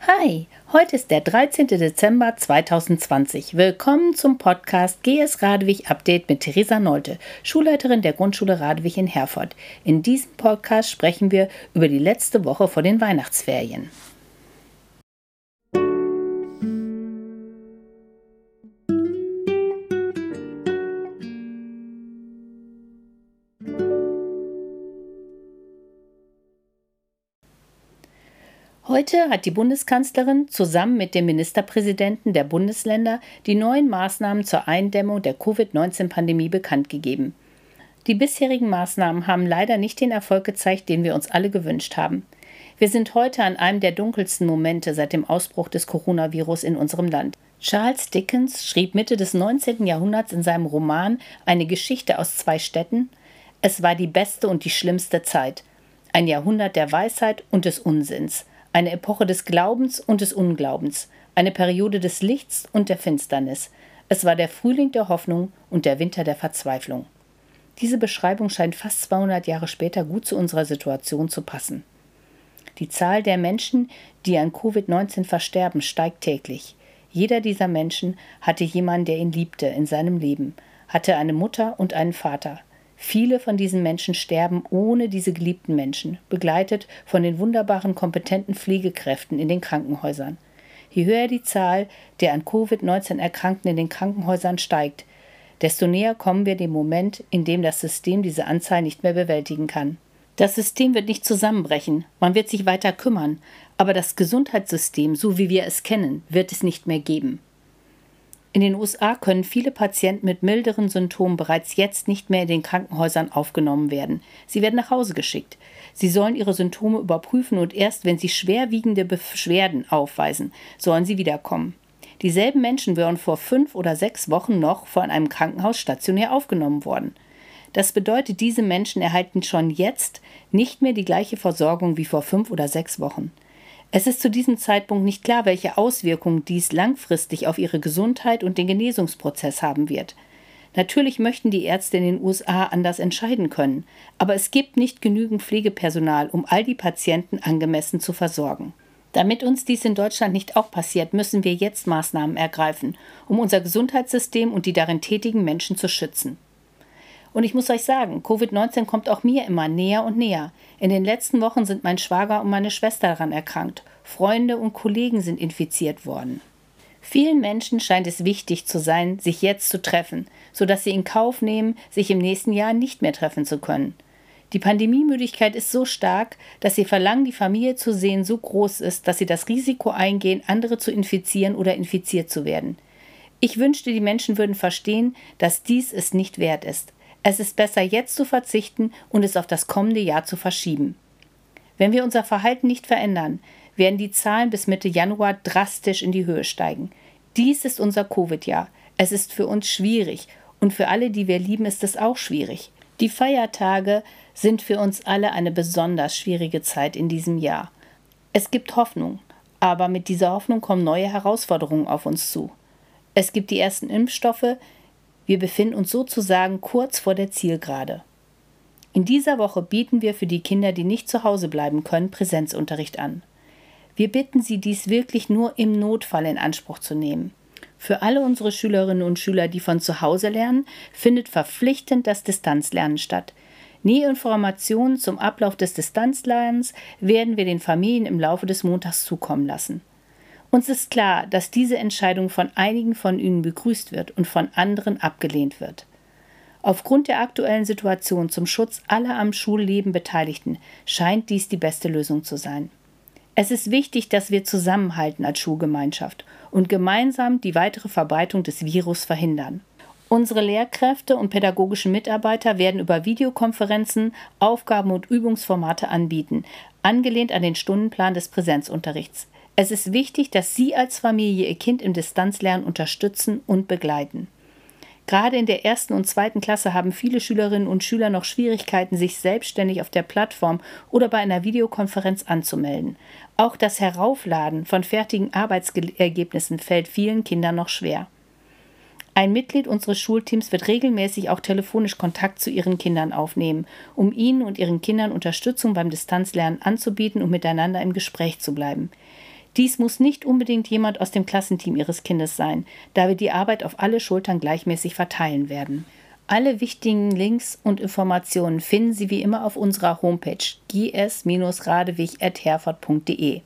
Hi, heute ist der 13. Dezember 2020. Willkommen zum Podcast GS Radewig Update mit Theresa Nolte, Schulleiterin der Grundschule Radewig in Herford. In diesem Podcast sprechen wir über die letzte Woche vor den Weihnachtsferien. Heute hat die Bundeskanzlerin zusammen mit dem Ministerpräsidenten der Bundesländer die neuen Maßnahmen zur Eindämmung der Covid-19-Pandemie bekannt gegeben. Die bisherigen Maßnahmen haben leider nicht den Erfolg gezeigt, den wir uns alle gewünscht haben. Wir sind heute an einem der dunkelsten Momente seit dem Ausbruch des Coronavirus in unserem Land. Charles Dickens schrieb Mitte des 19. Jahrhunderts in seinem Roman Eine Geschichte aus zwei Städten Es war die beste und die schlimmste Zeit, ein Jahrhundert der Weisheit und des Unsinns eine Epoche des Glaubens und des Unglaubens, eine Periode des Lichts und der Finsternis. Es war der Frühling der Hoffnung und der Winter der Verzweiflung. Diese Beschreibung scheint fast 200 Jahre später gut zu unserer Situation zu passen. Die Zahl der Menschen, die an Covid-19 versterben, steigt täglich. Jeder dieser Menschen hatte jemanden, der ihn liebte in seinem Leben, hatte eine Mutter und einen Vater, Viele von diesen Menschen sterben ohne diese geliebten Menschen, begleitet von den wunderbaren, kompetenten Pflegekräften in den Krankenhäusern. Je höher die Zahl der an Covid-19 Erkrankten in den Krankenhäusern steigt, desto näher kommen wir dem Moment, in dem das System diese Anzahl nicht mehr bewältigen kann. Das System wird nicht zusammenbrechen, man wird sich weiter kümmern, aber das Gesundheitssystem, so wie wir es kennen, wird es nicht mehr geben. In den USA können viele Patienten mit milderen Symptomen bereits jetzt nicht mehr in den Krankenhäusern aufgenommen werden. Sie werden nach Hause geschickt. Sie sollen ihre Symptome überprüfen und erst wenn sie schwerwiegende Beschwerden aufweisen, sollen sie wiederkommen. Dieselben Menschen wären vor fünf oder sechs Wochen noch von einem Krankenhaus stationär aufgenommen worden. Das bedeutet, diese Menschen erhalten schon jetzt nicht mehr die gleiche Versorgung wie vor fünf oder sechs Wochen. Es ist zu diesem Zeitpunkt nicht klar, welche Auswirkungen dies langfristig auf ihre Gesundheit und den Genesungsprozess haben wird. Natürlich möchten die Ärzte in den USA anders entscheiden können, aber es gibt nicht genügend Pflegepersonal, um all die Patienten angemessen zu versorgen. Damit uns dies in Deutschland nicht auch passiert, müssen wir jetzt Maßnahmen ergreifen, um unser Gesundheitssystem und die darin tätigen Menschen zu schützen. Und ich muss euch sagen, Covid-19 kommt auch mir immer näher und näher. In den letzten Wochen sind mein Schwager und meine Schwester daran erkrankt. Freunde und Kollegen sind infiziert worden. Vielen Menschen scheint es wichtig zu sein, sich jetzt zu treffen, sodass sie in Kauf nehmen, sich im nächsten Jahr nicht mehr treffen zu können. Die Pandemiemüdigkeit ist so stark, dass sie verlangen, die Familie zu sehen, so groß ist, dass sie das Risiko eingehen, andere zu infizieren oder infiziert zu werden. Ich wünschte, die Menschen würden verstehen, dass dies es nicht wert ist. Es ist besser, jetzt zu verzichten und es auf das kommende Jahr zu verschieben. Wenn wir unser Verhalten nicht verändern, werden die Zahlen bis Mitte Januar drastisch in die Höhe steigen. Dies ist unser Covid-Jahr. Es ist für uns schwierig und für alle, die wir lieben, ist es auch schwierig. Die Feiertage sind für uns alle eine besonders schwierige Zeit in diesem Jahr. Es gibt Hoffnung, aber mit dieser Hoffnung kommen neue Herausforderungen auf uns zu. Es gibt die ersten Impfstoffe, wir befinden uns sozusagen kurz vor der Zielgerade. In dieser Woche bieten wir für die Kinder, die nicht zu Hause bleiben können, Präsenzunterricht an. Wir bitten Sie, dies wirklich nur im Notfall in Anspruch zu nehmen. Für alle unsere Schülerinnen und Schüler, die von zu Hause lernen, findet verpflichtend das Distanzlernen statt. Nähe Informationen zum Ablauf des Distanzlernens werden wir den Familien im Laufe des Montags zukommen lassen. Uns ist klar, dass diese Entscheidung von einigen von Ihnen begrüßt wird und von anderen abgelehnt wird. Aufgrund der aktuellen Situation zum Schutz aller am Schulleben Beteiligten scheint dies die beste Lösung zu sein. Es ist wichtig, dass wir zusammenhalten als Schulgemeinschaft und gemeinsam die weitere Verbreitung des Virus verhindern. Unsere Lehrkräfte und pädagogischen Mitarbeiter werden über Videokonferenzen Aufgaben und Übungsformate anbieten, angelehnt an den Stundenplan des Präsenzunterrichts. Es ist wichtig, dass Sie als Familie Ihr Kind im Distanzlernen unterstützen und begleiten. Gerade in der ersten und zweiten Klasse haben viele Schülerinnen und Schüler noch Schwierigkeiten, sich selbstständig auf der Plattform oder bei einer Videokonferenz anzumelden. Auch das Heraufladen von fertigen Arbeitsergebnissen fällt vielen Kindern noch schwer. Ein Mitglied unseres Schulteams wird regelmäßig auch telefonisch Kontakt zu ihren Kindern aufnehmen, um ihnen und ihren Kindern Unterstützung beim Distanzlernen anzubieten und miteinander im Gespräch zu bleiben. Dies muss nicht unbedingt jemand aus dem Klassenteam Ihres Kindes sein, da wir die Arbeit auf alle Schultern gleichmäßig verteilen werden. Alle wichtigen Links und Informationen finden Sie wie immer auf unserer Homepage gs-radewig.herford.de.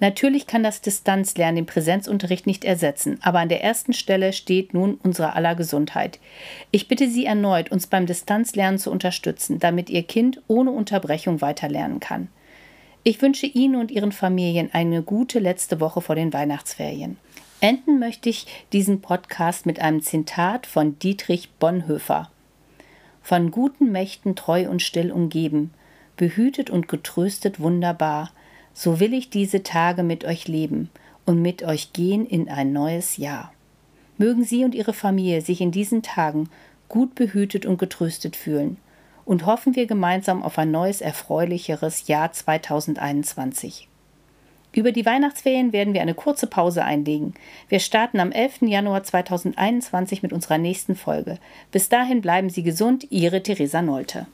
Natürlich kann das Distanzlernen den Präsenzunterricht nicht ersetzen, aber an der ersten Stelle steht nun unsere aller Gesundheit. Ich bitte Sie erneut, uns beim Distanzlernen zu unterstützen, damit Ihr Kind ohne Unterbrechung weiterlernen kann. Ich wünsche Ihnen und Ihren Familien eine gute letzte Woche vor den Weihnachtsferien. Enden möchte ich diesen Podcast mit einem Zitat von Dietrich Bonhoeffer. Von guten Mächten treu und still umgeben, behütet und getröstet wunderbar, so will ich diese Tage mit euch leben und mit euch gehen in ein neues Jahr. Mögen Sie und Ihre Familie sich in diesen Tagen gut behütet und getröstet fühlen und hoffen wir gemeinsam auf ein neues, erfreulicheres Jahr 2021. Über die Weihnachtsferien werden wir eine kurze Pause einlegen. Wir starten am 11. Januar 2021 mit unserer nächsten Folge. Bis dahin bleiben Sie gesund, Ihre Theresa Nolte.